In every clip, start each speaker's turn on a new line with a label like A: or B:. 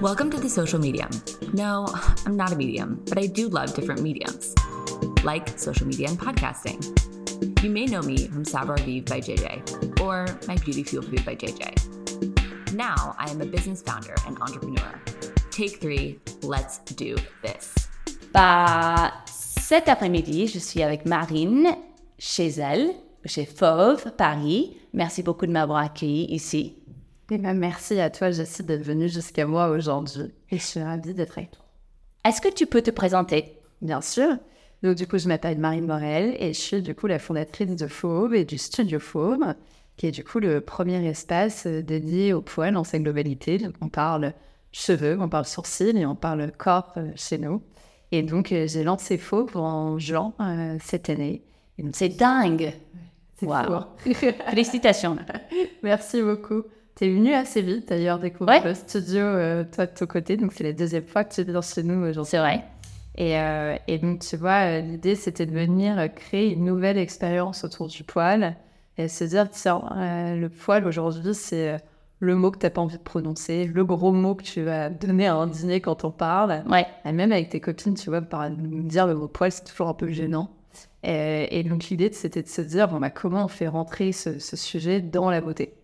A: Welcome to the social medium. No, I'm not a medium, but I do love different mediums, like social media and podcasting. You may know me from Savoir Vivre by JJ or my Beauty Fuel Food by JJ. Now I am a business founder and entrepreneur. Take three, let's do this.
B: Bah, cet après-midi, je suis avec Marine chez elle, chez Fauve, Paris. Merci beaucoup de m'avoir accueilli ici.
C: Eh ben, merci à toi, Jessie, d'être venue jusqu'à moi aujourd'hui. Et je suis ravie d'être avec toi.
B: Est-ce que tu peux te présenter?
C: Bien sûr. Donc, du coup, je m'appelle Marine Morel et je suis, du coup, la fondatrice de Fauve et du Studio Fauve, qui est, du coup, le premier espace euh, dédié au poil en sa globalité. Donc, on parle cheveux, on parle sourcils et on parle corps euh, chez nous. Et donc, euh, j'ai lancé Fauve en juin euh, cette année. Et donc,
B: C'est dingue.
C: c'est
B: Wow.
C: hein.
B: Félicitations.
C: Merci beaucoup. Tu es venu assez vite d'ailleurs découvrir
B: Ouais.
C: le studio, euh, toi de ton côté. Donc, c'est la deuxième fois que tu viens chez nous aujourd'hui.
B: C'est vrai.
C: Et, euh, et donc, tu vois, euh, l'idée, c'était de venir euh, créer une nouvelle expérience autour du poil et se dire, tiens, euh, le poil aujourd'hui, c'est le mot que tu n'as pas envie de prononcer, le gros mot que tu vas donner à un dîner quand on parle.
B: Ouais.
C: Et même avec tes copines, tu vois, par dire le mot poil, c'est toujours un peu gênant. Et, et donc, l'idée, c'était de se dire, bon, bah, comment on fait rentrer ce, ce sujet dans la beauté?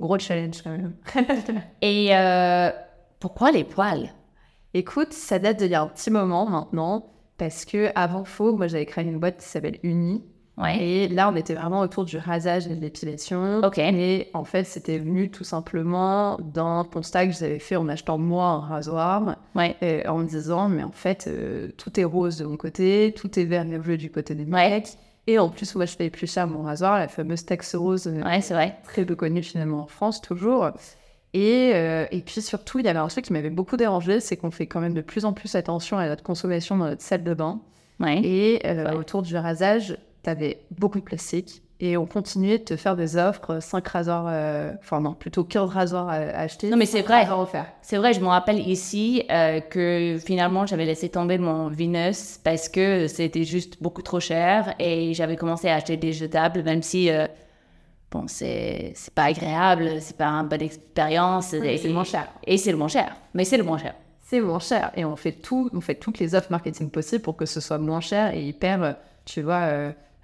C: Gros challenge quand même.
B: Et euh, pourquoi les poils?
C: Écoute, ça date d'il y a un petit moment maintenant, parce que avant Faux, moi j'avais créé une boîte qui s'appelle Uni.
B: Ouais.
C: Et là, on était vraiment autour du rasage et de l'épilation.
B: Ok.
C: Et en fait, c'était venu tout simplement d'un constat que j'avais fait en achetant moi un rasoir,
B: Ouais.
C: en me disant, mais en fait, euh, tout est rose de mon côté, tout est vert et bleu du côté des
B: Ouais.
C: Et en plus, moi, je fais plus cher mon rasoir, la fameuse Tex Rose, euh,
B: Ouais, c'est vrai.
C: très peu connue finalement en France, toujours. Et, euh, et puis surtout, il y avait un truc qui m'avait beaucoup dérangé, c'est qu'on fait quand même de plus en plus attention à notre consommation dans notre salle de bain.
B: Ouais.
C: Et euh,
B: Ouais.
C: autour du rasage, tu avais beaucoup de plastique. Et on continuait de te faire des offres, 5 rasoirs, euh, enfin non, plutôt 15 rasoirs à, à acheter.
B: Non, mais c'est
C: 5
B: vrai. C'est vrai, je me rappelle ici euh, que finalement j'avais laissé tomber mon Venus parce que c'était juste beaucoup trop cher et j'avais commencé à acheter des jetables, même si euh, bon, c'est pas agréable, c'est pas une bonne expérience. Et-
C: c'est le moins cher.
B: Et c'est le moins cher. Mais c'est le moins cher.
C: C'est moins cher. Et on fait tout, on fait toutes les offres marketing possibles pour que ce soit moins cher et hyper, euh, tu vois,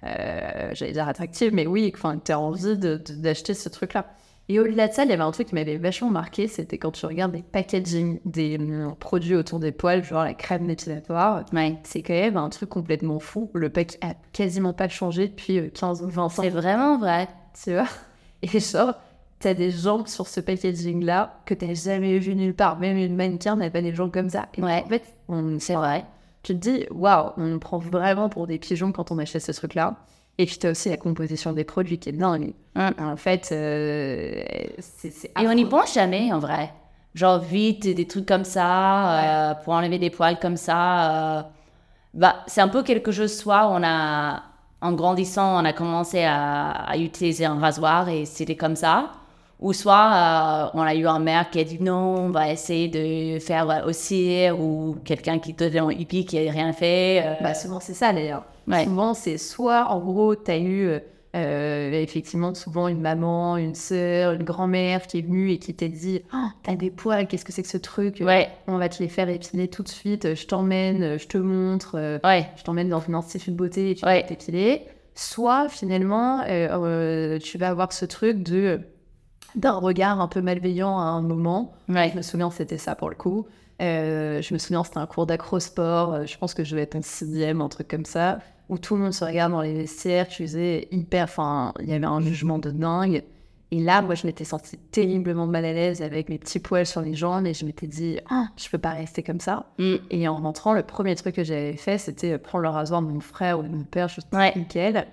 C: euh, euh, j'allais dire attractif, mais oui, enfin, tu as envie de- de- d'acheter ce truc-là. Et au-delà de ça, il y avait un truc qui m'avait vachement marqué, c'était quand tu regardes les packaging des hum, produits autour des poils, genre la crème dépilatoire,
B: Ouais.
C: c'est quand même un truc complètement fou. Le pack a quasiment pas changé depuis euh, 15 ou 20 ans
B: C'est vraiment vrai.
C: tu vois? Et genre, t'as des gens sur ce packaging-là que t'as jamais vu nulle part. Même une mannequin n'a pas des gens comme ça. Et
B: Ouais.
C: En fait,
B: C'est vrai.
C: Tu te dis, waouh, on nous prend vraiment pour des pigeons quand on achète ce truc-là. Et puis t'as aussi la composition des produits qui est dingue. En fait, euh, c'est
B: Et on n'y pense jamais en vrai. Genre vite, des trucs comme ça, euh, pour enlever des poils comme ça. euh, bah, c'est un peu quelque chose, soit on a, en grandissant, on a commencé à, à utiliser un rasoir et c'était comme ça. Ou soit euh, on a eu un mère qui a dit non, on va essayer de faire euh, au cire ou quelqu'un qui te donne un hippie qui n'a rien fait. euh,
C: Bah, souvent, c'est ça d'ailleurs.
B: Ouais.
C: Souvent, c'est soit, en gros, tu as eu euh, effectivement souvent une maman, une sœur, une grand-mère qui est venue et qui t'a dit oh, T'as des poils, qu'est-ce que c'est que ce truc?
B: Ouais,
C: On va te les faire épiler tout de suite, je t'emmène, je te montre,
B: ouais,
C: je t'emmène dans une institut de beauté et tu vas t'épiler. Soit, finalement, tu vas avoir ce truc de d'un regard un peu malveillant à un moment.
B: ouais.
C: Je me souviens, c'était ça pour le coup. Euh, je me souviens, c'était un cours d'acrosport. euh, Je pense que je devais être en sixième, un truc comme ça, où tout le monde se regarde dans les vestiaires. Tu faisais hyper. Enfin, il y avait un jugement de dingue. Et là, moi, je m'étais sentie terriblement mal à l'aise avec mes petits poils sur les jambes et je m'étais dit, ah, je peux pas rester comme ça.
B: Mm.
C: Et en rentrant, le premier truc que j'avais fait, c'était euh, prendre le rasoir de mon frère ou de mon père, juste
B: Ouais.
C: nickel,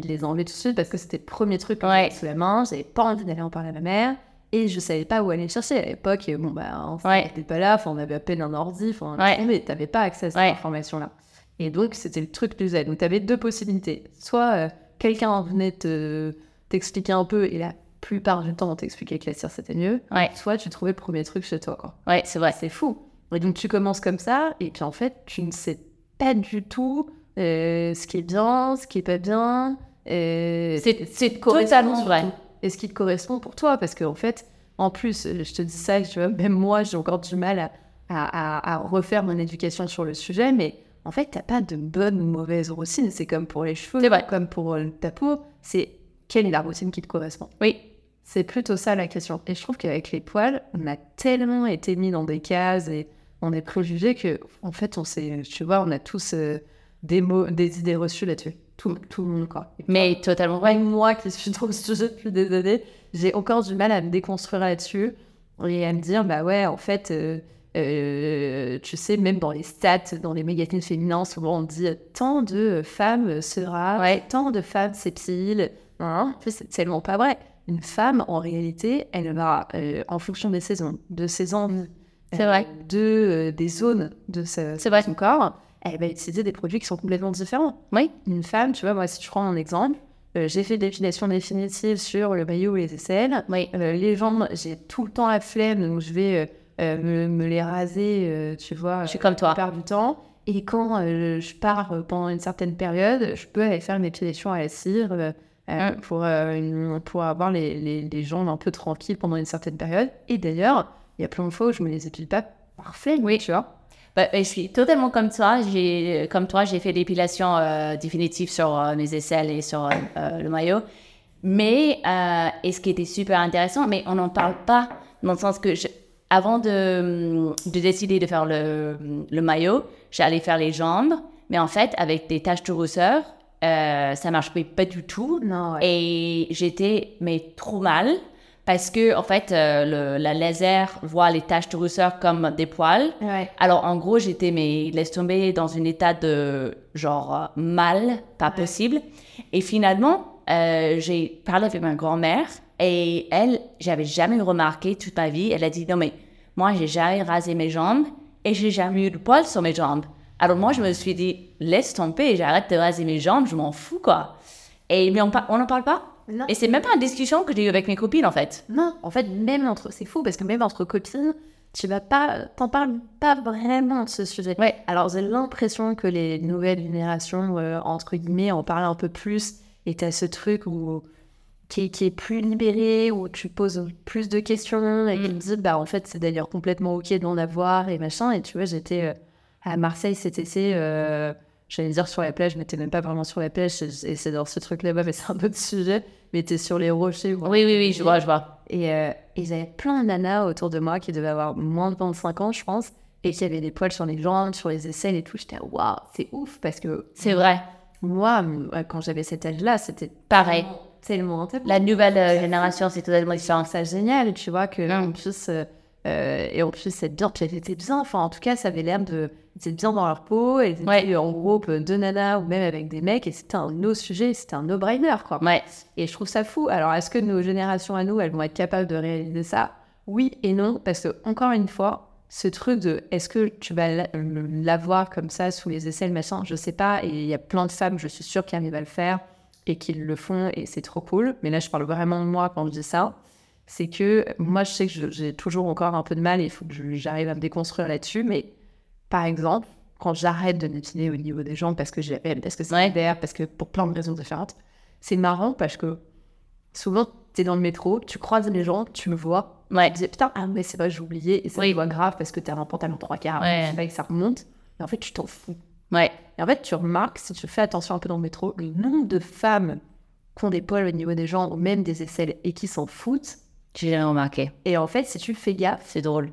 C: de les enlever tout de suite parce que c'était le premier truc que
B: Ouais.
C: j'avais sous la main. J'avais pas envie d'aller en parler à ma mère. Et je savais pas où aller chercher. À l'époque, bon, bah, on
B: Ouais.
C: pas là, enfin, on avait à peine un ordi, enfin,
B: Ouais.
C: mais t'avais pas accès à cette information-là. Et donc, c'était le truc plus Z. Donc, t'avais deux possibilités. Soit euh, quelqu'un venait te, t'expliquer un peu, et la plupart du temps, on t'expliquait que la cire, c'était mieux. Soit tu trouvais le premier truc chez toi, quoi.
B: Ouais, c'est vrai.
C: C'est fou. Et donc, tu commences comme ça, et puis en fait, tu ne sais pas du tout ce qui est bien, ce qui est pas bien. euh,
B: C'est- totalement vrai.
C: Et ce qui te correspond pour toi, parce qu'en fait, en plus, euh, je te dis ça, tu vois, même moi, j'ai encore du mal à, à, à- à refaire mon éducation sur le sujet, mais en fait, t'as pas de bonne ou mauvaise routine. C'est comme pour les cheveux,
B: vrai.
C: comme pour euh, ta peau. C'est quelle est la routine qui te correspond?
B: Oui.
C: C'est plutôt ça la question. Et je trouve qu'avec les poils, on a tellement été mis dans des cases et on est préjugé que, en fait, on sait, tu vois, on a tous euh, des mots, des idées reçues là-dessus. Tout, tout le monde, quoi. Et
B: Mais totalement vrai.
C: moi qui suis dans ce sujet depuis des années, j'ai encore du mal à me déconstruire là-dessus et à me dire, bah ouais, en fait, euh, euh, tu sais, même dans les stats, dans les magazines féminins, souvent on dit tant de femmes sera,
B: Ouais.
C: tant de femmes s'épilent. Hein? En fait, c'est tellement pas vrai. Une femme, en réalité, elle va, euh, en fonction des saisons, de ses envies,
B: C'est vrai.
C: de, des zones de sa-
B: C'est vrai.
C: son corps, elle va utiliser des produits qui sont complètement différents
B: Oui.
C: une femme, tu vois, moi, si je prends un exemple, euh, j'ai fait l'épilation définitive sur le maillot ou les aisselles.
B: Oui.
C: Euh, les jambes, j'ai tout le temps la flemme, donc je vais euh, me, me les raser, tu vois.
B: Je suis comme toi.
C: La plupart du temps. Et quand je pars pendant une certaine période, je peux aller faire une épilation à la cire
B: Mm.
C: pour, une- pour avoir les, les, les jambes un peu tranquilles pendant une certaine période. Et d'ailleurs, il y a plein de fois où je me les épile pas par flemme,
B: Oui.
C: tu vois.
B: Bah, je suis totalement comme toi. J'ai, comme toi, j'ai fait l'épilation euh, définitive sur euh, mes aisselles et sur euh, euh, le maillot. Mais, euh, et ce qui était super intéressant, mais on n'en parle pas dans le sens que je- avant de, de décider de faire le, le maillot, j'allais faire les jambes. Mais en fait, avec des taches de rousseur, euh, ça marchait pas du tout.
C: Non, ouais.
B: Et j'étais mais trop mal parce que en fait euh, le, la laser voit les taches de rousseur comme des poils.
C: Ouais.
B: Alors en gros j'étais mais laisse tomber dans un état de genre mal, pas possible. Et finalement euh, j'ai parlé avec ma grand-mère et elle j'avais jamais remarqué toute ma vie. Elle a dit non mais moi j'ai jamais rasé mes jambes et j'ai jamais eu de poils sur mes jambes. Alors moi je me suis dit laisse tomber, j'arrête de raser mes jambes, je m'en fous quoi. Et mais on on n'en parle pas?
C: Non.
B: Et c'est même pas une discussion que j'ai eue avec mes copines en fait.
C: Non, en fait, même entre. C'est fou parce que même entre copines, tu vas pas. T'en parles pas vraiment de ce sujet.
B: Ouais.
C: Alors, j'ai l'impression que les nouvelles générations, euh, entre guillemets, en parlent un peu plus. Et t'as ce truc où. Qui est, qui est plus libéré, où tu poses plus de questions et qui me dit, bah en fait, c'est d'ailleurs complètement ok d'en avoir et machin. Et tu vois, j'étais euh, à Marseille cet été, euh, j'allais dire sur la plage, mais t'es même pas vraiment sur la plage, et c'est dans ce truc là-bas, mais c'est un autre sujet. Mais t'es sur les rochers. voilà.
B: Oui, oui, oui, je vois, je vois.
C: Et, euh, et j'avais plein de nanas autour de moi qui devaient avoir moins de 25 ans, je pense, et qui avaient des poils sur les jambes, sur les aisselles et tout. J'étais, waouh, c'est ouf, parce que
B: C'est vrai.
C: moi, quand j'avais cet âge-là, c'était
B: Pareil.
C: tellement tellement
B: La nouvelle euh, génération, c'est totalement différent.
C: ça génial, tu vois, que
B: Mm.
C: en plus, euh, euh, et en plus, c'est bien, puis elles étaient bien, enfin, en tout cas, ça avait l'air de, étaient bien dans leur peau, elles étaient
B: Ouais.
C: en groupe de nanas ou même avec des mecs, et c'était un no sujet, c'était un no-brainer, quoi.
B: Ouais.
C: Et je trouve ça fou. Alors, est-ce que nos générations à nous, elles vont être capables de réaliser ça? Oui et non, parce que, encore une fois, ce truc de est-ce que tu vas l'avoir comme ça sous les aisselles, machin, je sais pas. Et il y a plein de femmes, je suis sûre, qui arrivent à le faire et qui le font, et c'est trop cool. Mais là, je parle vraiment de moi quand je dis ça. C'est que moi, je sais que j'ai toujours encore un peu de mal et il faut que j'arrive à me déconstruire là-dessus. Mais par exemple, quand j'arrête de m'épiler au niveau des jambes parce que j'ai parce que c'est
B: Ouais.
C: l'hiver, parce que pour plein de raisons différentes, c'est marrant parce que souvent, tu es dans le métro, tu croises les gens, tu me vois,
B: Ouais.
C: tu dis putain, ah mais c'est vrai, j'ai oublié, et ça
B: Oui.
C: te voit grave parce que tu as un pantalon trois quarts,
B: Ouais.
C: tu sais que ça remonte, et en fait, tu t'en fous.
B: Ouais.
C: Et en fait, tu remarques, si tu fais attention un peu dans le métro, le nombre de femmes qui ont des poils au niveau des jambes ou même des aisselles et qui s'en foutent.
B: J'ai jamais remarqué.
C: Et en fait, si tu fais gaffe,
B: C'est drôle.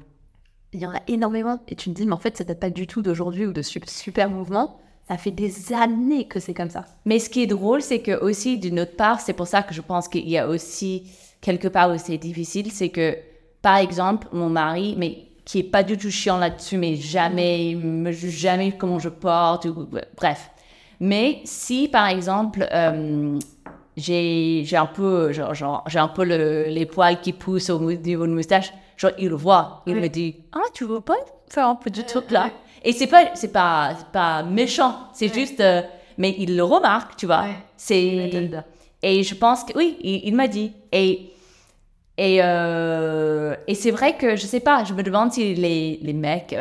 C: il y en a énormément. Et tu te dis, mais en fait, ça date pas du tout d'aujourd'hui ou de su- super mouvement. Ça fait des années que c'est comme ça.
B: Mais ce qui est drôle, c'est que aussi, d'une autre part, c'est pour ça que je pense qu'il y a aussi quelque part où c'est difficile, c'est que, par exemple, mon mari, mais qui est pas du tout chiant là-dessus, mais jamais, me juge jamais comment je porte, ou, bref. Mais si, par exemple, euh, j'ai un peu, genre, genre, j'ai un peu le- les poils qui poussent au niveau de moustache, genre, il le voit, il me dit, ah, tu veux pas faire un peu de truc là? Et c'est pas, c'est pas, pas méchant, c'est juste, euh, mais il le remarque, tu vois. C'est et je pense que oui, il, il m'a dit. Et et euh, et c'est vrai que je sais pas, je me demande si les les mecs,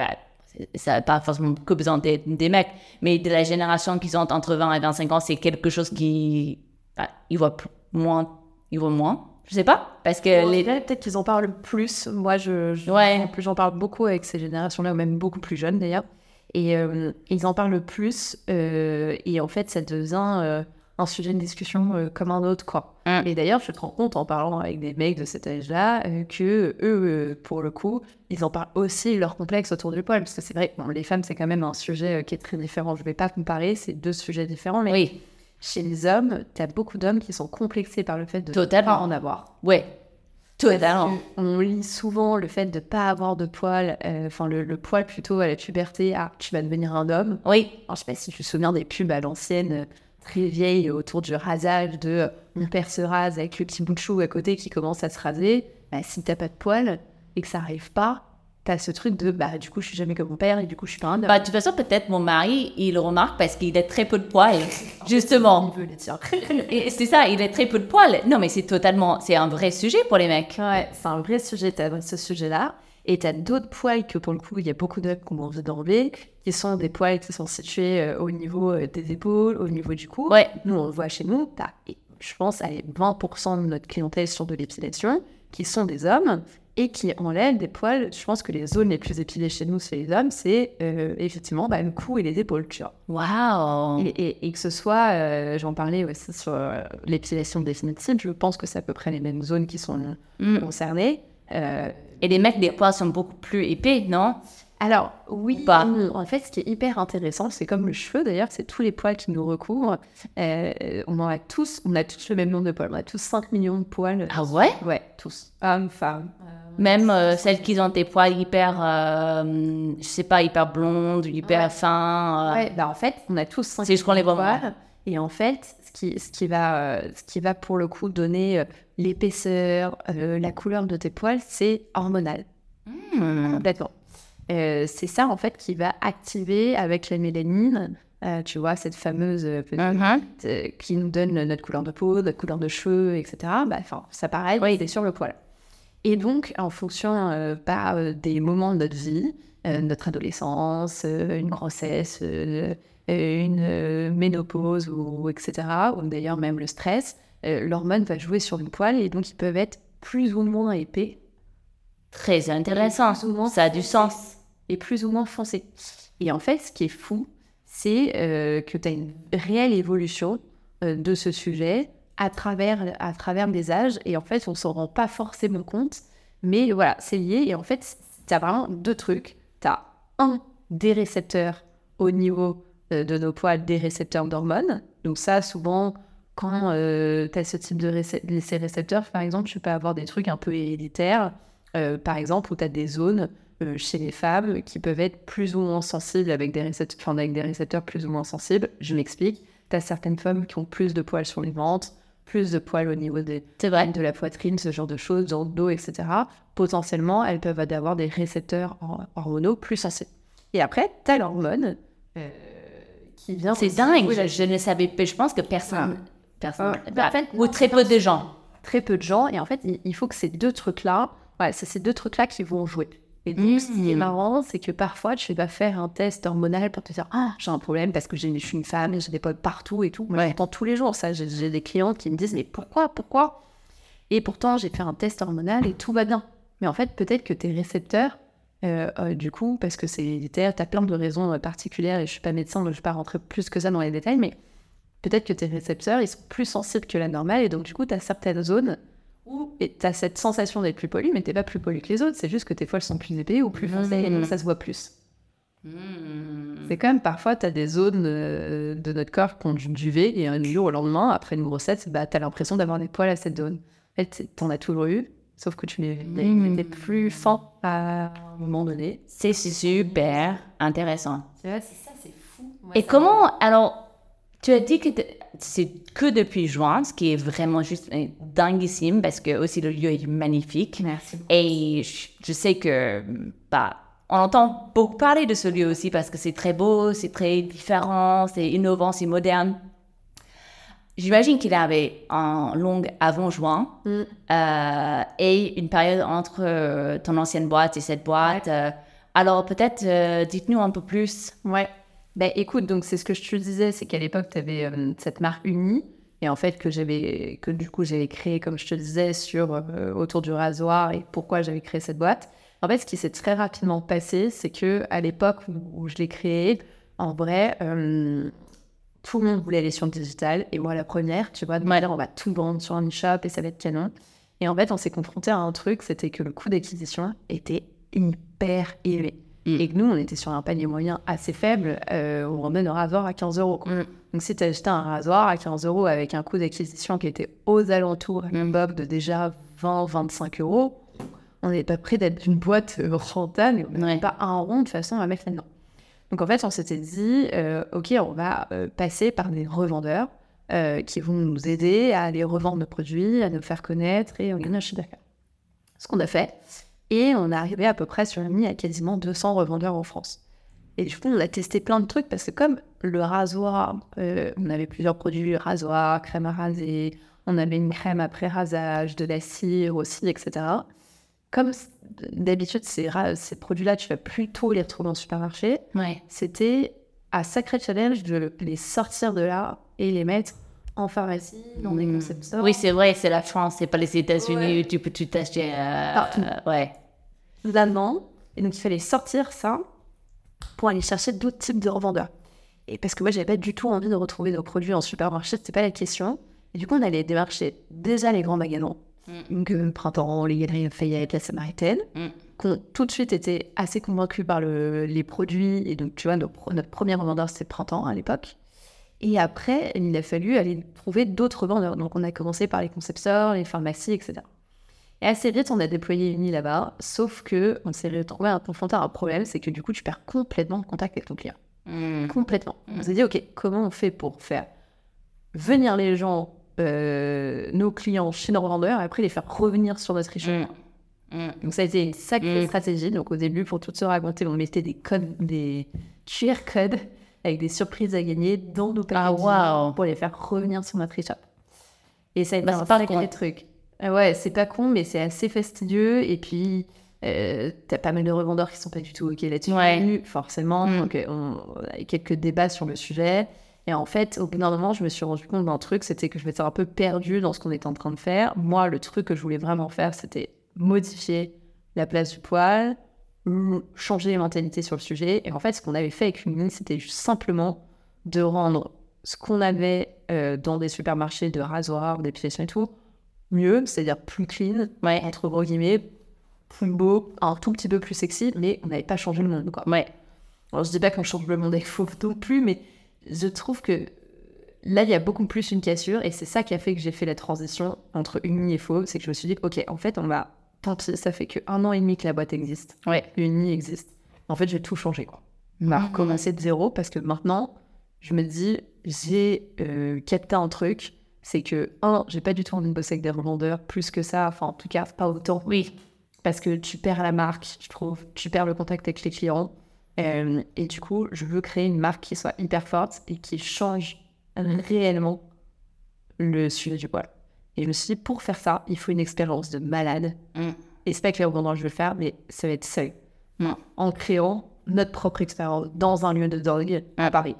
B: ça n'a pas forcément que besoin des, des mecs, mais de la génération qui sont entre 20 et 25 ans, c'est quelque chose qui, bah, ils voient moins, ils voient moins. Je sais pas, parce que
C: Bon,
B: les...
C: peut-être qu'ils en parlent plus. Moi, je, je-
B: Ouais.
C: en plus, j'en parle beaucoup avec ces générations-là, ou même beaucoup plus jeunes d'ailleurs. Et euh, ils en parlent plus. euh, et en fait, ça devient euh, un sujet de discussion euh, comme un autre, quoi.
B: Mm.
C: Et d'ailleurs, je te rends compte en parlant avec des mecs de cet âge-là que eux, pour le coup, ils en parlent aussi leur complexe autour du poil. Parce que c'est vrai, bon, les femmes, c'est quand même un sujet qui est très différent. Je vais pas comparer, c'est deux sujets différents. Mais
B: Oui,
C: chez les hommes, tu as beaucoup d'hommes qui sont complexés par le fait de
B: Totalement.
C: pas en avoir.
B: ouais, totalement.
C: On lit souvent le fait de pas avoir de poils, euh, enfin le, le poil plutôt à la puberté, ah, tu vas devenir un homme.
B: Oui,
C: Alors, je sais pas si tu te souviens des pubs à l'ancienne, euh, très vieilles, autour du rasage de euh, mon père se rase avec le petit bout de chou à côté qui commence à se raser. Bah, si t'as pas de poils et que ça arrive pas, t'as ce truc de bah du coup je suis jamais comme mon père et du coup je suis pas un homme.
B: bah, de toute façon, peut-être mon mari, il le remarque parce qu'il a très peu de poils, justement.
C: Il veut.
B: Et c'est ça, il a très peu de poils. Non, mais c'est totalement, c'est un vrai sujet pour les mecs.
C: Ouais, c'est un vrai sujet, t'as ce sujet-là. Et t'as d'autres poils que pour le coup, il y a beaucoup d'hommes qui ont envie d'enlever, qui sont des poils qui sont situés euh, au niveau euh, des épaules, au niveau du cou.
B: Ouais,
C: Nous, on le voit chez nous, t'as, je pense, allez, 20% de notre clientèle sur de l'épilation, qui sont des hommes et qui enlèvent des poils. Je pense que les zones les plus épilées chez nous, chez les hommes, c'est euh, effectivement bah, le cou et les épaules, tu vois.
B: waouh.
C: Et, et- et que ce soit, euh, j'en parlais aussi sur euh, l'épilation définitive, je pense que c'est à peu près les mêmes zones qui sont
B: Mm.
C: concernées. Euh,
B: Et les mecs, des poils sont beaucoup plus épais, non?
C: Alors, oui, en fait, ce qui est hyper intéressant, c'est comme le cheveu d'ailleurs, c'est tous les poils qui nous recouvrent. Euh, on en a tous, on a tous le même nombre de poils, on a tous 5 millions de poils.
B: Ah ouais?
C: Ouais, tous. Hommes, femmes.
B: Même euh, celles qui ont des poils hyper, euh, je sais pas, hyper blondes, hyper
C: Ouais.
B: fins. euh,
C: Ouais, bah en fait, on a tous 5
B: C'est juste qu'on les voit
C: poils. Et en fait, ce qui, ce, qui va, euh, ce qui va pour le coup donner euh, l'épaisseur, euh, la couleur de tes poils, c'est hormonal.
B: hmm.
C: Complètement. Euh, c'est ça, en fait, qui va activer avec la mélanine, euh, tu vois, cette fameuse euh, petite-
B: Mhm.
C: qui nous donne notre couleur de peau, notre couleur de cheveux, etc. Bah, ça pareil,
B: Oui.
C: c'est sur le poil. Et donc, en fonction bah, des moments de notre vie, notre adolescence, une grossesse, une ménopause, ou, etc., ou d'ailleurs même le stress, l'hormone va jouer sur le poil et donc ils peuvent être plus ou moins épais
B: Très intéressant. Ça a du sens.
C: Et plus ou moins foncés. Et en fait, ce qui est fou, c'est euh, que tu as une réelle évolution euh, de ce sujet à travers, à travers des âges. Et en fait, on s'en rend pas forcément compte. Mais voilà, c'est lié. Et en fait, tu as vraiment deux trucs. Tu as un, des récepteurs au niveau euh, de nos poils, des récepteurs d'hormones. Donc ça, souvent, quand tu as ce type de ces récepteurs, par exemple, tu peux avoir des trucs un peu héréditaires. Par exemple, où tu as des zones chez les femmes qui peuvent être plus ou moins sensibles avec des, récept- enfin, avec des récepteurs plus ou moins sensibles. Je m'explique. Tu as certaines femmes qui ont plus de poils sur les ventres, plus de poils au niveau des,
B: vrai.
C: de la poitrine, ce genre de choses, dans le dos, etc. Potentiellement, elles peuvent avoir des récepteurs hor- hormonaux plus sensibles. Et après, tu as l'hormone euh, qui vient.
B: C'est dingue. Je, ne savais pas. Je pense que personne. Personne.
C: Ah.
B: bah,
C: En fait,
B: ou très peu de gens.
C: très peu de gens. Et en fait, il, il faut que ces deux trucs-là, ouais, c'est ces deux trucs-là qui vont jouer. Et donc, ce qui est
B: Mhm.
C: marrant, c'est que parfois, tu vas faire un test hormonal pour te dire Ah, j'ai un problème parce que je suis une femme et j'ai des poils partout et tout. Moi,
B: Ouais.
C: j'entends tous les jours ça. J'ai- des clientes qui me disent Mais pourquoi Pourquoi? Et pourtant, j'ai fait un test hormonal et tout va bien. Mais en fait, peut-être que tes récepteurs, euh, euh, du coup, parce que c'est héréditaire, tu as plein de raisons euh, particulières et je suis pas médecin, donc je vais pas rentrer plus que ça dans les détails, mais peut-être que tes récepteurs, ils sont plus sensibles que la normale, et donc du coup, tu as certaines zones où tu as cette sensation d'être plus poli, mais t'es pas plus poli que les autres, c'est juste que tes poils sont plus épais ou plus foncés, et donc ça se voit plus. C'est quand même, parfois, tu as des zones euh, de notre corps qui ont du duvet, et un jour au lendemain, après une grossesse, bah, tu as l'impression d'avoir des poils à cette zone. En fait, t'en as toujours eu, sauf que tu les les-
B: Mm.
C: étais plus fin à un moment donné.
B: C'est super intéressant.
C: C'est ça, c'est fou.
B: Et comment, alors, tu as dit que c'est que depuis juin, ce qui est vraiment juste euh, dinguissime parce que aussi le lieu est magnifique.
C: Merci.
B: Et je, je sais que, bah, on entend beaucoup parler de ce lieu aussi parce que c'est très beau, c'est très différent, c'est innovant, c'est moderne. J'imagine qu'il y avait un long avant juin
C: Mm.
B: euh, et une période entre euh, ton ancienne boîte et cette boîte. euh, alors peut-être euh, dites-nous un peu plus.
C: Ouais. Bah écoute, donc c'est ce que je te disais, c'est qu'à l'époque, tu avais cette marque unie et en fait que j'avais que du coup j'avais créé comme je te disais sur euh, autour du rasoir et pourquoi j'avais créé cette boîte. En fait, ce qui s'est très rapidement passé, c'est que à l'époque où, je l'ai créé, en vrai, euh, tout le monde voulait aller sur le digital et moi la première, tu vois, de on va tout vendre sur un e-shop et ça va être canon. Et en fait, on s'est confronté à un truc, c'était que le coût d'acquisition était hyper élevé.
B: Mm.
C: Et que nous, on était sur un panier moyen assez faible. Euh, on remet nos rasoirs à 15 euros.
B: Mm.
C: Donc, si tu achetais un rasoir à 15 euros avec un coût d'acquisition qui était aux alentours, un bob de déjà 20-25 euros, on n'est pas prêt d'être une boîte euh, rentable. On n'avait
B: Ouais.
C: pas un rond de façon à mettre là-dedans. Donc, en fait, on s'était dit, euh, OK, on va euh, passer par des revendeurs qui vont nous aider à aller revendre nos produits, à nous faire connaître et on gagne un chiffre d'affaires. Ce qu'on a fait. Et on est arrivé à peu près sur une ligne à quasiment 200 revendeurs en France. Et du coup, on a testé plein de trucs parce que comme le rasoir, euh, on avait plusieurs produits, rasoir, crème à raser, on avait une crème après rasage, de la cire aussi, etc. Comme d'habitude, ces produits-là, tu vas plutôt les retrouver en supermarché.
B: Ouais.
C: C'était un sacré challenge de les sortir de là et les mettre en pharmacie, dans des
B: Mm.
C: concept stores.
B: Oui, c'est vrai, c'est la France, c'est pas les États-Unis
C: Ouais.
B: où tu peux tout acheter. euh,
C: Partout.
B: euh, ouais.
C: là-dedans. Et donc, il fallait sortir ça pour aller chercher d'autres types de revendeurs. Et parce que moi, j'avais pas du tout envie de retrouver nos produits en supermarché, c'était pas la question. Et du coup, on allait démarcher déjà les grands magasins. Donc, euh, Printemps, les Galeries Lafayette, la Samaritaine,
B: Mm.
C: qui ont tout de suite été assez convaincus par le- les produits. Et donc, tu vois, nos- notre premier revendeur, c'était Printemps à l'époque. Et après, il a fallu aller trouver d'autres revendeurs. Donc, on a commencé par les concept stores, les pharmacies, etc. Et assez vite, on a déployé Uni là-bas, sauf que on s'est retrouvé à confronté à un problème, c'est que du coup, tu perds complètement le contact avec ton client.
B: Mm.
C: Complètement. On s'est dit, OK, comment on fait pour faire venir les gens, euh, nos clients chez nos revendeurs, et après les faire revenir sur notre e-shop
B: Mm. Mm.
C: Donc ça a été une sacrée stratégie. Donc au début, pour tout se raconter, on mettait des codes, des QR codes avec des surprises à gagner dans nos
B: Ah,
C: packaging pour les faire revenir sur notre e-shop. Et ça a été
B: Bah,
C: un sacré
B: con.
C: truc. Ah ouais, c'est pas con, mais c'est assez fastidieux. Et puis, euh, t'as pas mal de revendeurs qui sont pas du tout OK là-dessus,
B: Ouais.
C: forcément.
B: Mm.
C: Donc, euh, on, on a eu quelques débats sur le sujet. Et en fait, au bout d'un moment, je me suis rendu compte d'un truc, c'était que je m'étais un peu perdue dans ce qu'on était en train de faire. Moi, le truc que je voulais vraiment faire, c'était modifier la place du poil, changer les mentalités sur le sujet. Et en fait, ce qu'on avait fait avec Uni, c'était juste simplement de rendre ce qu'on avait euh, dans des supermarchés de rasoirs, d'épilation et tout, mieux, c'est-à-dire plus clean,
B: Ouais.
C: entre gros guillemets, plus beau, un tout petit peu plus sexy, mais on n'avait pas changé le monde. Quoi.
B: Ouais.
C: Alors, je dis pas qu'on change le monde avec Fauve non plus, mais je trouve que là, il y a beaucoup plus une cassure, et c'est ça qui a fait que j'ai fait la transition entre Uni et Fauve, c'est que je me suis dit, ok, en fait, on va, tant pis, ça fait que un an et demi que la boîte existe,
B: Ouais.
C: Uni existe. En fait, je vais tout changer, quoi. On va
B: Mhm.
C: recommencer de zéro, parce que maintenant, je me dis, j'ai euh, capté un truc, c'est que, un, j'ai pas du tout envie de bosser avec des revendeurs, plus que ça, enfin, en tout cas, pas autant
B: Oui.
C: parce que tu perds la marque, je trouve, tu perds le contact avec les clients. Euh, et du coup, je veux créer une marque qui soit hyper forte et qui change réellement le sujet du poil. Et je me suis dit, pour faire ça, il faut une expérience de malade.
B: Mm.
C: Et c'est pas que je veux le faire, mais ça va être seul.
B: Mm.
C: En créant notre propre expérience dans un lieu de dingue à Paris.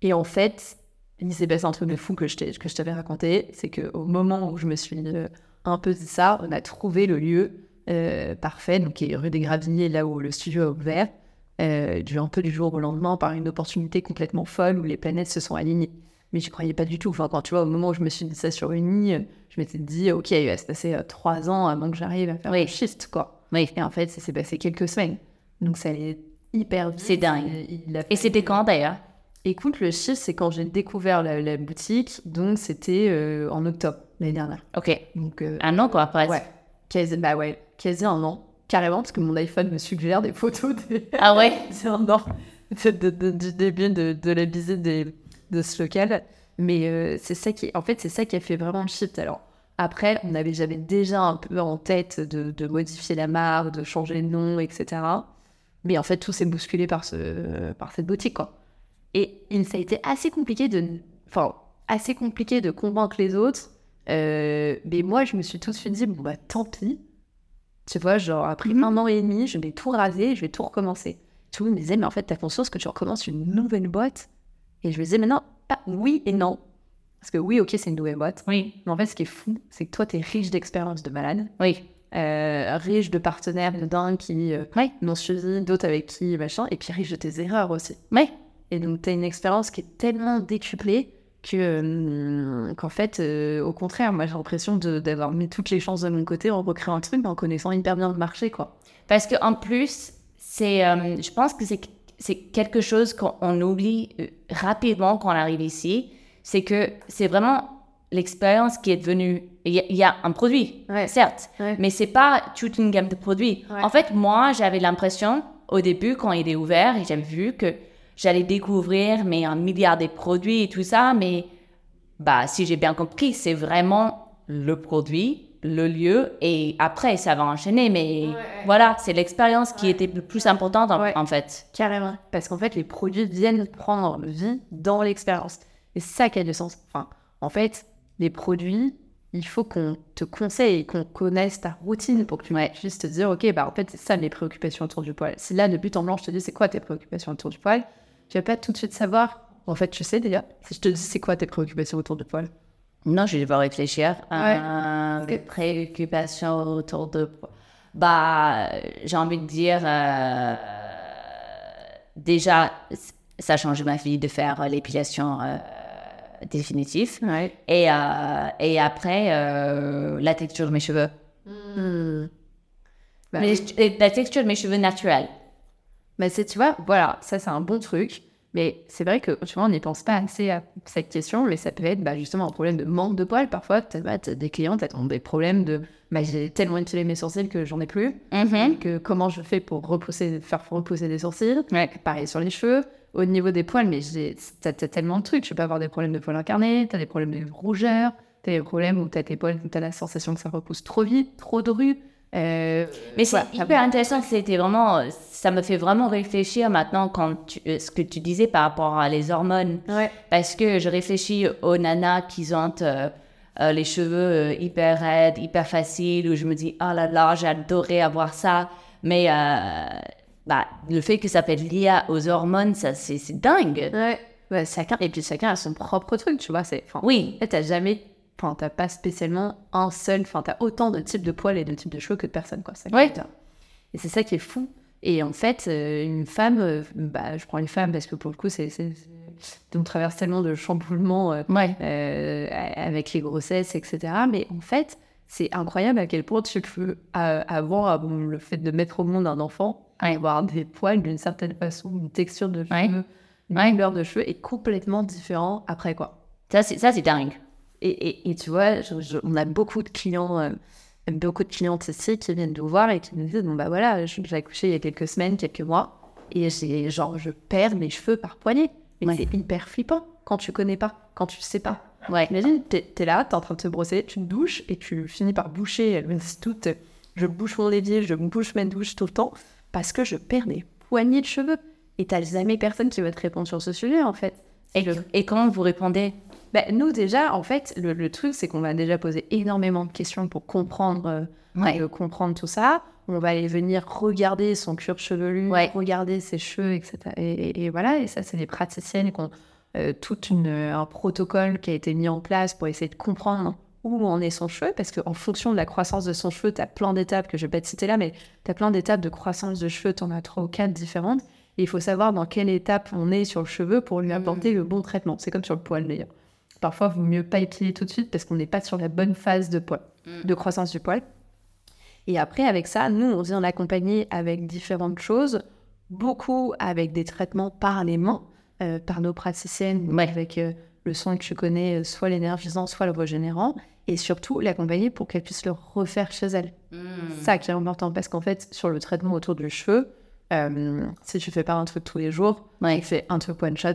C: Et en fait, il s'est passé un truc de fou que je que je t'avais raconté. C'est qu'au moment où je me suis euh, un peu dit ça, on a trouvé le lieu euh, parfait, donc qui est rue des Gravilliers, là où le studio a ouvert, euh, du, un peu du jour au lendemain, par une opportunité complètement folle où les planètes se sont alignées. Mais je croyais pas du tout. Enfin, quand tu vois, au moment où je me suis dit ça sur Uni, je m'étais dit, OK, il va se passer euh, trois ans avant que j'arrive à faire
B: Oui.
C: le shift, quoi.
B: Oui.
C: Et en fait, ça s'est passé quelques semaines. Donc ça allait hyper vite.
B: C'est dingue.
C: Et, il a
B: Et
C: fallu-
B: c'était quand d'ailleurs?
C: Écoute, le shift, c'est quand j'ai découvert la, la boutique, donc c'était euh, en octobre l'année dernière.
B: Ok.
C: Donc, euh,
B: Un an quoi, presque.
C: ouais, quasi, bah ouais, quasi un an, carrément, parce que mon iPhone me suggère des photos des...
B: Ah ouais?
C: c'est un an de- de- de- du début de, de la visite des- de ce local. Mais euh, c'est ça qui, en fait, c'est ça qui a fait vraiment le shift. Alors, après, on avait, j'avais déjà un peu en tête de, de modifier la marque, de changer le nom, etc. Mais en fait, tout s'est bousculé par, ce, par cette boutique, quoi. Et ça a été assez compliqué de, enfin, assez compliqué de convaincre les autres. Euh, mais moi, je me suis tout de suite dit, bon, bah, tant pis. Tu vois, genre, après
B: Mhm.
C: un an et demi, je vais tout raser, je vais tout recommencer. Tout le monde me disait, mais en fait, t'as conscience que tu recommences une nouvelle boîte Et je me disais, mais non, pas oui et non. Parce que oui, ok, c'est une nouvelle boîte.
B: Oui.
C: Mais en fait, ce qui est fou, c'est que toi, tu es riche d'expériences de malade,
B: Oui.
C: euh, riche de partenaires de dingue qui euh,
B: Oui.
C: m'ont suivi, d'autres avec qui, machin, et puis riche de tes erreurs aussi.
B: Oui.
C: Et donc, tu as une expérience qui est tellement décuplée que, euh, qu'en fait, euh, au contraire, moi, j'ai l'impression de- d'avoir mis toutes les chances de mon côté en recréant un truc, mais en connaissant hyper bien le marché, quoi.
B: Parce que en plus, c'est, euh, je pense que c'est, c'est quelque chose qu'on on oublie euh, rapidement quand on arrive ici. C'est que c'est vraiment l'expérience qui est devenue. Il y, a- il y a un produit,
C: Ouais.
B: certes,
C: Ouais.
B: mais c'est pas toute une gamme de produits.
C: Ouais.
B: En fait, moi, j'avais l'impression au début quand il est ouvert, et j'avais vu que j'allais découvrir mais un milliard de produits et tout ça, mais bah si j'ai bien compris, c'est vraiment le produit, le lieu et après ça va enchaîner. Mais voilà, c'est l'expérience qui était le plus importante en,
C: Ouais.
B: en fait.
C: Carrément. Parce qu'en fait, les produits viennent prendre vie dans l'expérience. Et c'est ça qui a du sens. Enfin, en fait, les produits, il faut qu'on te conseille, qu'on connaisse ta routine pour que tu puisses te dire, ok, bah en fait, c'est ça mes préoccupations autour du poil. Si là, de but en blanc, je te dis, c'est quoi tes préoccupations autour du poil, tu vas pas tout de suite savoir. En fait, je sais déjà. Si je te dis, c'est quoi tes préoccupations autour du poil?
B: Non, je vais devoir réfléchir. Euh, des préoccupations autour de. Bah, j'ai envie de dire. euh, déjà, ça a changé ma vie de faire l'épilation euh, définitive.
C: Ouais.
B: Et, euh, et après, la texture de mes cheveux.
C: Bah,
B: Mais les- et la texture de mes cheveux naturels.
C: Mais c'est, tu vois, voilà, ça c'est un bon truc. Mais c'est vrai que, tu vois, on n'y pense pas assez à cette question, mais ça peut être bah, justement un problème de manque de poils. Parfois, tu as des clients qui ont des problèmes de bah, j'ai tellement épilé mes sourcils que j'en ai plus.
B: Mhm.
C: Que comment je fais pour repousser, faire repousser des sourcils?
B: Ouais.
C: Pareil sur les cheveux. Au niveau des poils, mais t'as t'as tellement de trucs. Tu peux avoir des problèmes de poils incarnés, t'as des problèmes de rougeur, t'as des problèmes où t'as tes poils, t'as la sensation que ça repousse trop vite, trop dru. Euh,
B: Mais c'est hyper intéressant, c'était vraiment, ça me fait vraiment réfléchir maintenant quand tu- euh, ce que tu disais par rapport à les hormones.
C: Ouais.
B: Parce que je réfléchis aux nanas qui ont euh, euh, les cheveux hyper raides, hyper faciles, où je me dis, oh là là, j'adorais avoir ça. Mais bah, le fait que ça peut être lié aux hormones, ça, c'est dingue.
C: Ouais. Ouais, chacun, et puis chacun a son propre truc, tu vois. C'est, enfin,
B: Oui,
C: t'as jamais. Enfin, t'as pas spécialement un seul. Enfin, t'as autant de types de poils et de types de cheveux que de personnes, quoi. Ça
B: Ouais.
C: Et c'est ça qui est fou. Et en fait, euh, une femme. euh, bah, je prends une femme parce que pour le coup, c'est. On traverse tellement de chamboulements euh,
B: ouais.
C: euh, avec les grossesses, etc. Mais en fait, c'est incroyable à quel point tu peux euh, avoir bon, le fait de mettre au monde un enfant,
B: Ouais.
C: avoir des poils d'une certaine façon, une texture de
B: Ouais.
C: cheveux, une couleur de cheveux est complètement différent après, quoi.
B: Ça, c'est ça, c'est dingue.
C: Et, et, et tu vois, je- je- on a beaucoup de clients, euh, beaucoup de clientes ici qui viennent nous voir et qui nous disent, bon bah voilà, j'ai accouché il y a quelques semaines, quelques mois, et j'ai genre, je perds mes cheveux par poignée. Mais
B: Ouais.
C: c'est hyper flippant quand tu connais pas, quand tu sais pas.
B: Ouais.
C: Imagine, t'es es là, t'es en train de te brosser, tu te douches et tu finis par boucher. Disent toutes, euh, je bouche mon évier, je bouche ma douche tout le temps parce que je perds des poignées de cheveux. Et t'as jamais personne qui va te répondre sur ce sujet en fait.
B: Et, et comment vous répondez?
C: Ben, nous, déjà, en fait, le, le truc, c'est qu'on va déjà poser énormément de questions pour comprendre, euh,
B: Ouais.
C: euh, comprendre tout ça. On va aller venir regarder son cuir chevelu,
B: Ouais.
C: regarder ses cheveux, etc. Et, et- et voilà, et ça, c'est les praticiennes qui ont euh, tout euh, un protocole qui a été mis en place pour essayer de comprendre où en est son cheveu, parce qu'en fonction de la croissance de son cheveu, tu as plein d'étapes que je vais pas te citer là, mais tu as plein d'étapes de croissance de cheveux, tu en as trois ou quatre différentes. Et il faut savoir dans quelle étape on est sur le cheveu pour lui apporter le bon traitement. C'est comme sur le poil d'ailleurs. Parfois, il vaut mieux pas épiler tout de suite parce qu'on n'est pas sur la bonne phase de poil, de croissance du poil. Et après, avec ça, nous, on vient l'accompagner avec différentes choses, beaucoup avec des traitements par les mains, euh, par nos praticiennes,
B: Ouais.
C: avec euh, le soin que tu connais, euh, soit l'énergisant, soit le régénérant, et surtout l'accompagner pour qu'elle puisse le refaire chez elle. Ça qui est important parce qu'en fait, sur le traitement autour du cheveu, euh, si tu fais pas un truc tous les jours,
B: Ouais.
C: tu fais un truc one shot,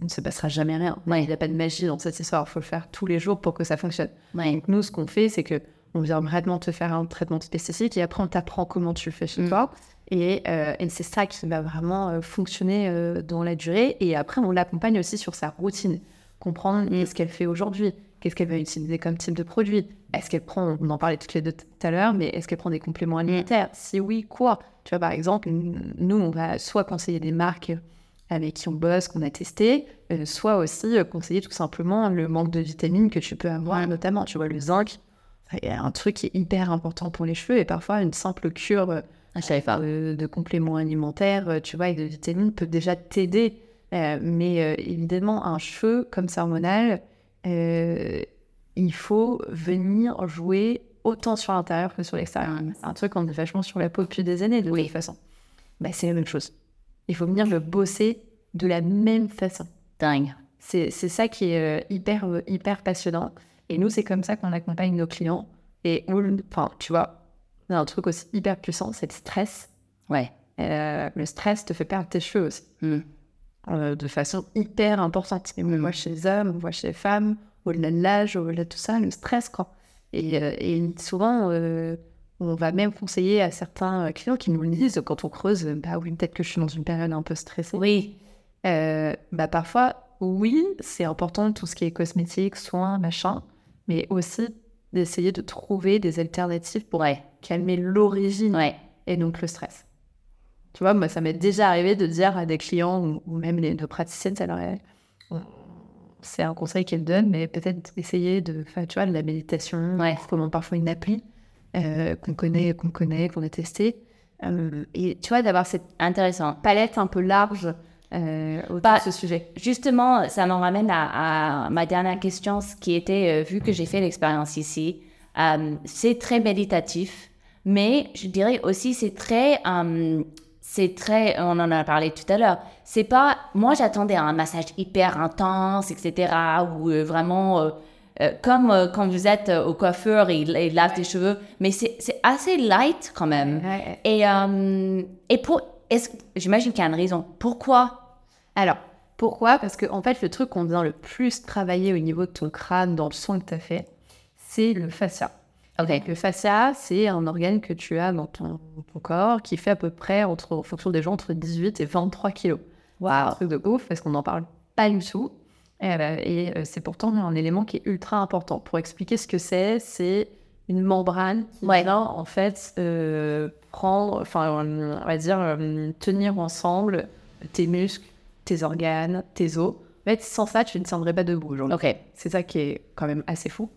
C: il ne se passera jamais rien. Il n'y a pas de magie dans cette histoire, il faut le faire tous les jours pour que ça fonctionne.
B: Ouais.
C: Donc nous, ce qu'on fait, c'est que on vient vraiment te faire un traitement spécifique et après on t'apprend comment tu le fais chez
B: Mm.
C: toi. Et, euh, et c'est ça qui va vraiment euh, fonctionner dans la durée. Et après, on l'accompagne aussi sur sa routine, comprendre qu'est-ce qu'elle fait aujourd'hui, qu'est-ce qu'elle va utiliser comme type de produit. Est-ce qu'elle prend, on en parlait toutes les deux tout à l'heure, mais est-ce qu'elle prend des compléments alimentaires? Si oui, quoi? Tu vois, par exemple, nous, on va soit conseiller des marques avec qui on bosse, qu'on a testé, euh, soit aussi euh, conseiller tout simplement le manque de vitamines que tu peux avoir, notamment, tu vois, le zinc, c'est un truc qui est hyper important pour les cheveux et parfois une simple cure euh,
B: Ah,
C: de compléments alimentaires, tu vois, et de vitamines peut déjà t'aider. Mais évidemment, un cheveu comme ça hormonal, euh, il faut venir jouer autant sur l'intérieur que sur l'extérieur. C'est un truc qu'on dit vachement sur la peau depuis des années, de toute façon. Bah, c'est la même chose. Il faut venir le bosser de la même façon.
B: Dingue.
C: C'est c'est ça qui est euh, hyper, euh, hyper passionnant. Et nous, c'est comme ça qu'on accompagne nos clients. Et on enfin, tu vois, on a un truc aussi hyper puissant, c'est le stress.
B: Ouais.
C: Euh, le stress te fait perdre tes cheveux aussi, euh, de façon hyper importante. Et on le voit chez les hommes, on voit chez les femmes, au-delà de l'âge, au-delà de tout ça, le stress, quoi. Et, euh, et souvent, euh, on va même conseiller à certains euh, clients qui nous le disent quand on creuse, bah oui, peut-être que je suis dans une période un peu stressée.
B: Oui.
C: Bah parfois, oui, c'est important tout ce qui est cosmétique, soins, machin, mais aussi d'essayer de trouver des alternatives pour
B: Ouais.
C: calmer l'origine
B: Ouais.
C: et donc le stress. Tu vois, moi, ça m'est déjà arrivé de dire à des clients ou, même les, nos praticiennes salariales, on- c'est un conseil qu'elles donnent, mais peut-être essayer de faire, tu vois, de la méditation,
B: Ouais.
C: comment parfois une appli euh, qu'on connaît, qu'on connaît, qu'on a testé. Euh, et tu vois, d'avoir cette
B: Intéressant.
C: palette un peu large euh, autour
B: Bah,
C: de ce sujet.
B: Justement, ça m'en ramène à, à ma dernière question, ce qui était, euh, vu que j'ai fait l'expérience ici, c'est très méditatif, mais je dirais aussi c'est très, c'est très, on en a parlé tout à l'heure, c'est pas, moi j'attendais un massage hyper intense, etc., ou euh, vraiment euh, euh, comme quand vous êtes au coiffeur et il, il lave tes cheveux, mais c'est assez light quand même.
C: Ouais.
B: Et, et pour, j'imagine qu'il y a une raison. Pourquoi?
C: Alors, pourquoi? Parce que en fait, le truc qu'on vient le plus travailler au niveau de ton crâne dans le soin que tu as fait, c'est le fascia.
B: Ok.
C: Le fascia, c'est un organe que tu as dans ton, ton corps qui fait à peu près, entre, en fonction des gens, entre 18 et 23 kilos. C'est un
B: Waouh.
C: truc de ouf parce qu'on n'en parle pas du tout. Euh, et euh, c'est pourtant un élément qui est ultra important. Pour expliquer ce que c'est, c'est une membrane qui
B: Ouais.
C: vient en fait euh, prendre, enfin euh, on va dire euh, tenir ensemble tes muscles, tes organes, tes os. En fait, sans ça, tu ne tiendrais pas debout. aujourd'hui.
B: Ok.
C: C'est ça qui est quand même assez fou.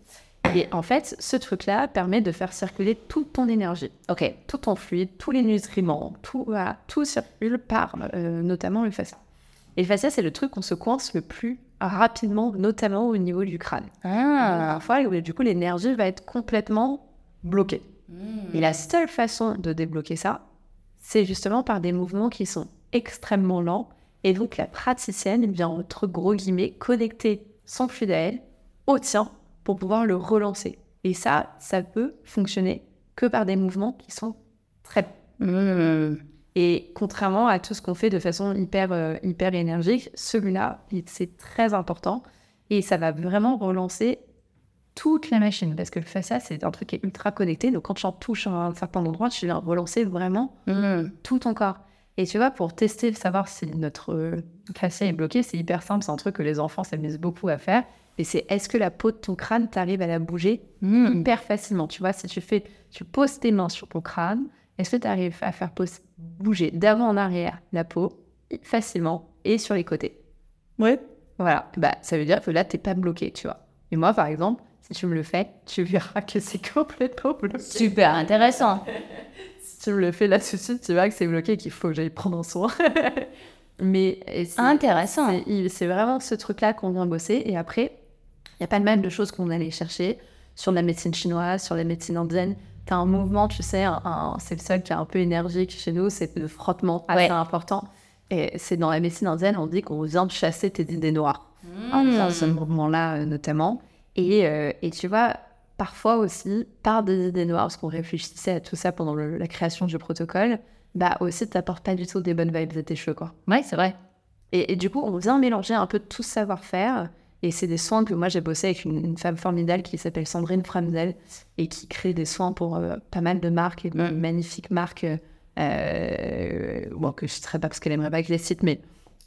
C: Et en fait, ce truc-là permet de faire circuler toute ton énergie,
B: Ok.
C: tout ton fluide, tous les nutriments, tout, voilà, tout circule par euh, notamment le fascia. Et le fascia, c'est le truc qu'on se coince le plus rapidement, notamment au niveau du crâne.
B: Ah.
C: Parfois, euh, du coup, l'énergie va être complètement bloquée. Et la seule façon de débloquer ça, c'est justement par des mouvements qui sont extrêmement lents. Et donc, la praticienne vient, entre gros guillemets, connecter son fluide à elle au tien pour pouvoir le relancer. Et ça, ça peut fonctionner que par des mouvements qui sont très
B: Hmm.
C: et contrairement à tout ce qu'on fait de façon hyper, euh, hyper énergique, celui-là, il- c'est très important. Et ça va vraiment relancer toute la machine. Parce que le fascia, c'est un truc qui est ultra connecté. Donc quand tu en touches à un certain endroit, tu viens relancer vraiment
B: Hmm.
C: tout ton corps. Et tu vois, pour tester, savoir si notre euh, fascia est bloqué, c'est hyper simple. C'est un truc que les enfants s'amusent beaucoup à faire. Et c'est est-ce que la peau de ton crâne, t'arrive à la bouger
B: Hmm.
C: hyper facilement? Tu vois, si tu fais, tu poses tes mains sur ton crâne, est-ce que tu arrives à faire bouger d'avant en arrière la peau facilement et sur les côtés?
B: Ouais.
C: Voilà. Bah, ça veut dire que là, t'es pas bloqué, tu vois. Et moi, par exemple, si tu me le fais, tu verras que c'est complètement bloqué.
B: Super intéressant.
C: Si tu me le fais là tout de suite, tu verras que c'est bloqué et qu'il faut que j'aille prendre soin. Mais
B: Intéressant.
C: c'est vraiment ce truc-là qu'on vient bosser. Et après, il y a pas mal de choses qu'on allait chercher sur la médecine chinoise, sur la médecine indienne. Tu as un mouvement, tu sais, c'est le seul qui est un peu énergique chez nous, c'est le frottement assez
B: Ouais.
C: important. Et c'est dans la médecine indienne, on dit qu'on vient de chasser tes idées noires.
B: Hmm.
C: faisant ce mouvement-là, euh, notamment. Et, euh, et tu vois, parfois aussi, par des idées noires, parce qu'on réfléchissait à tout ça pendant le- la création du protocole, bah aussi, t'apportes pas du tout des bonnes vibes à tes cheveux, quoi.
B: Ouais, c'est vrai.
C: Et, et du coup, on vient mélanger un peu tout ce savoir-faire. Et c'est des soins que moi j'ai bossé avec une, une femme formidable qui s'appelle Sandrine Framzel et qui crée des soins pour euh, pas mal de marques et de magnifiques marques. Euh, bon, que je ne citerai pas parce qu'elle aimerait pas que je les cite, mais,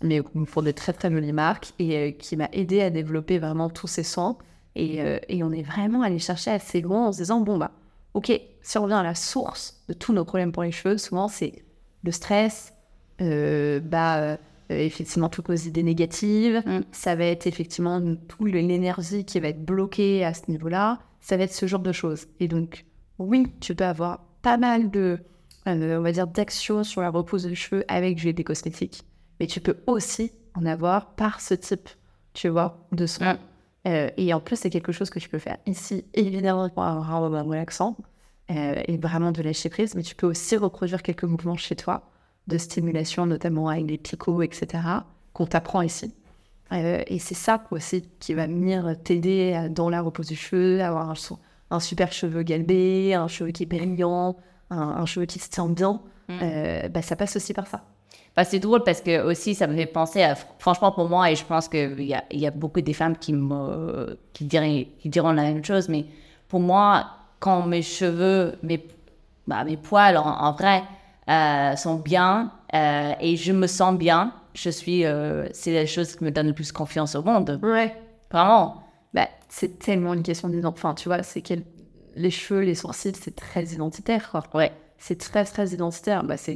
C: mais pour des très très jolies marques et euh, qui m'a aidé à développer vraiment tous ces soins. Et, euh, et on est vraiment allé chercher assez loin en se disant bon, bah, ok, si on revient à la source de tous nos problèmes pour les cheveux, souvent c'est le stress, euh, bah, euh, euh, effectivement toutes nos idées négatives.
B: Mm.
C: Ça va être effectivement toute l'énergie qui va être bloquée à ce niveau-là. Ça va être ce genre de choses. Et donc, oui, tu peux avoir pas mal de, euh, on va dire, d'actions sur la repose de cheveux avec du des cosmétiques. Mais tu peux aussi en avoir par ce type, tu vois, de soins.
B: Mm.
C: Euh, et en plus, c'est quelque chose que tu peux faire ici, évidemment, pour avoir un moment relaxant euh, et vraiment de lâcher prise. Mais tu peux aussi reproduire quelques mouvements chez toi de stimulation, notamment avec les picots, etc., qu'on t'apprend ici. Euh, et c'est ça aussi qui va venir t'aider dans la repose du cheveu, avoir un, super cheveu galbé, un cheveu qui est brillant, un, un cheveu qui se tient bien.
B: Mm.
C: Euh, bah, ça passe aussi par ça.
B: Bah, c'est drôle parce que aussi ça me fait penser à franchement pour moi et je pense qu'il y a, y a beaucoup des femmes qui me qui diraient qui diront la même chose mais pour moi quand mes cheveux mes bah, mes poils en, en vrai euh, sont bien euh, et je me sens bien je suis euh, c'est la chose qui me donne le plus confiance au monde
C: Ouais.
B: vraiment
C: Bah, c'est tellement une question d'identité. Enfin, tu vois, c'est que les cheveux, les sourcils, c'est très identitaire. Quoi.
B: ouais
C: C'est très, très identitaire. Bah, c'est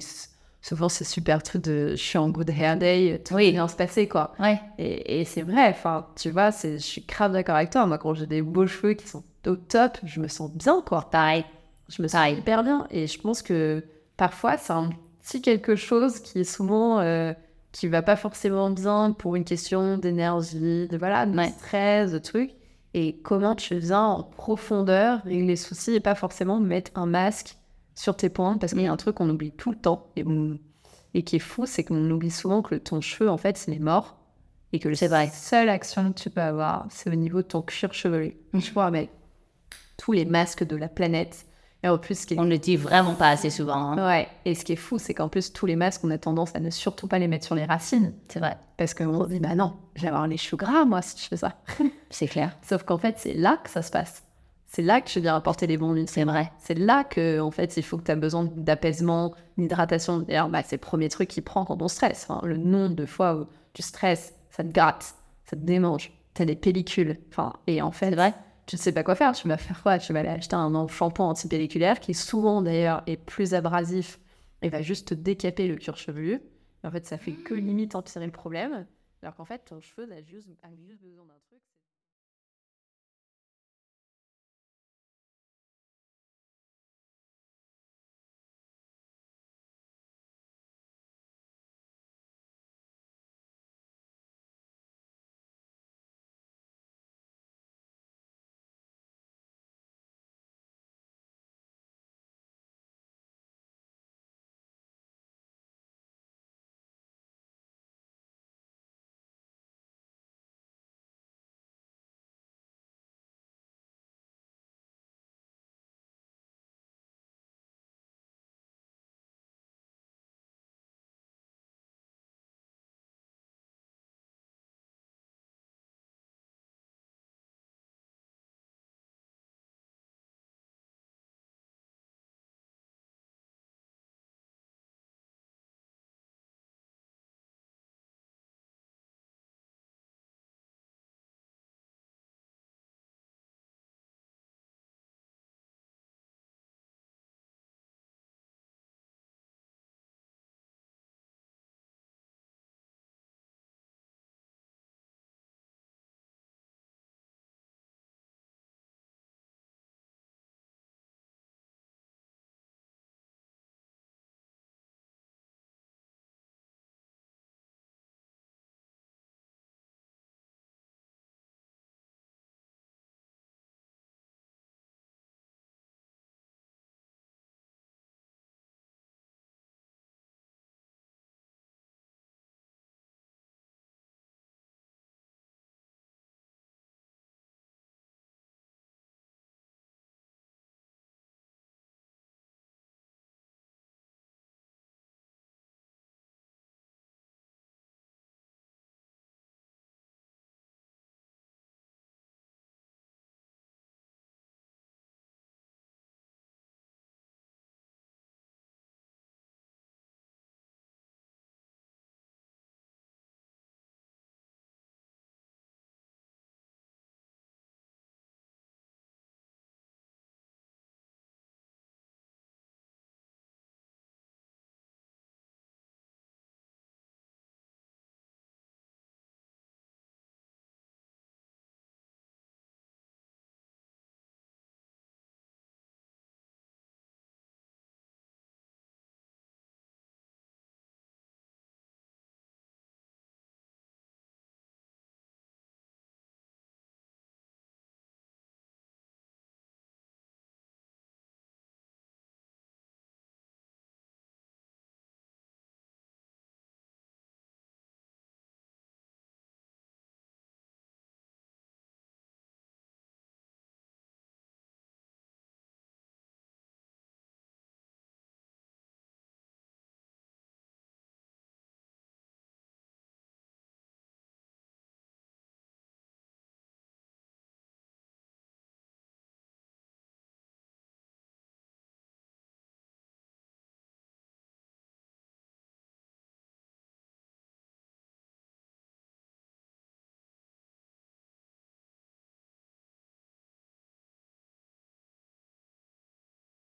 C: souvent ce super truc de je suis en good hair day, tout
B: Oui.
C: bien se passer, quoi.
B: ouais
C: Et, et c'est vrai, enfin, tu vois, je suis grave d'accord avec toi. Moi, quand j'ai des beaux cheveux qui sont au top, je me sens bien, quoi.
B: pareil
C: Je me sens
B: Pareil.
C: hyper bien. Et je pense que parfois, c'est un petit quelque chose qui est souvent. euh, qui va pas forcément bien pour une question d'énergie, de voilà, de
B: Ouais.
C: stress, de trucs. Et comment tu viens en profondeur régler les soucis et pas forcément mettre un masque sur tes points parce qu'il y a un truc qu'on oublie tout le temps et, on- et qui est fou, c'est qu'on oublie souvent que ton cheveu, en fait, c'est mort et que la seule action que tu peux avoir, c'est au niveau de ton cuir chevelu. Je vois, mais tous les masques de la planète. Et en plus, ce qui est
B: on le dit vraiment pas assez souvent hein.
C: Ouais, et ce qui est fou, c'est qu'en plus, tous les masques, on a tendance à ne surtout pas les mettre sur les racines.
B: c'est vrai
C: Parce qu'on se dit, bah non, je vais avoir les cheveux gras, moi, si je fais ça.
B: c'est clair
C: Sauf qu'en fait, c'est là que ça se passe. C'est là que je viens apporter les bons
B: c'est
C: nutriments.
B: vrai
C: C'est là que, en fait, il faut que tu as besoin d'apaisement, d'hydratation. D'ailleurs, bah, c'est le premier truc qui prend quand on stresse. Enfin, le nombre de fois où tu stresses, ça te gratte, ça te démange. Tu as des pellicules. Enfin, et en fait,
B: c'est vrai
C: tu ne sais pas quoi faire, tu vas faire quoi? Tu vas aller acheter un shampoing antipelliculaire qui souvent d'ailleurs est plus abrasif et va juste te décaper le cuir chevelu. En fait, ça fait que limite empirer le problème. Alors qu'en fait, ton cheveu a juste, a juste besoin d'un truc.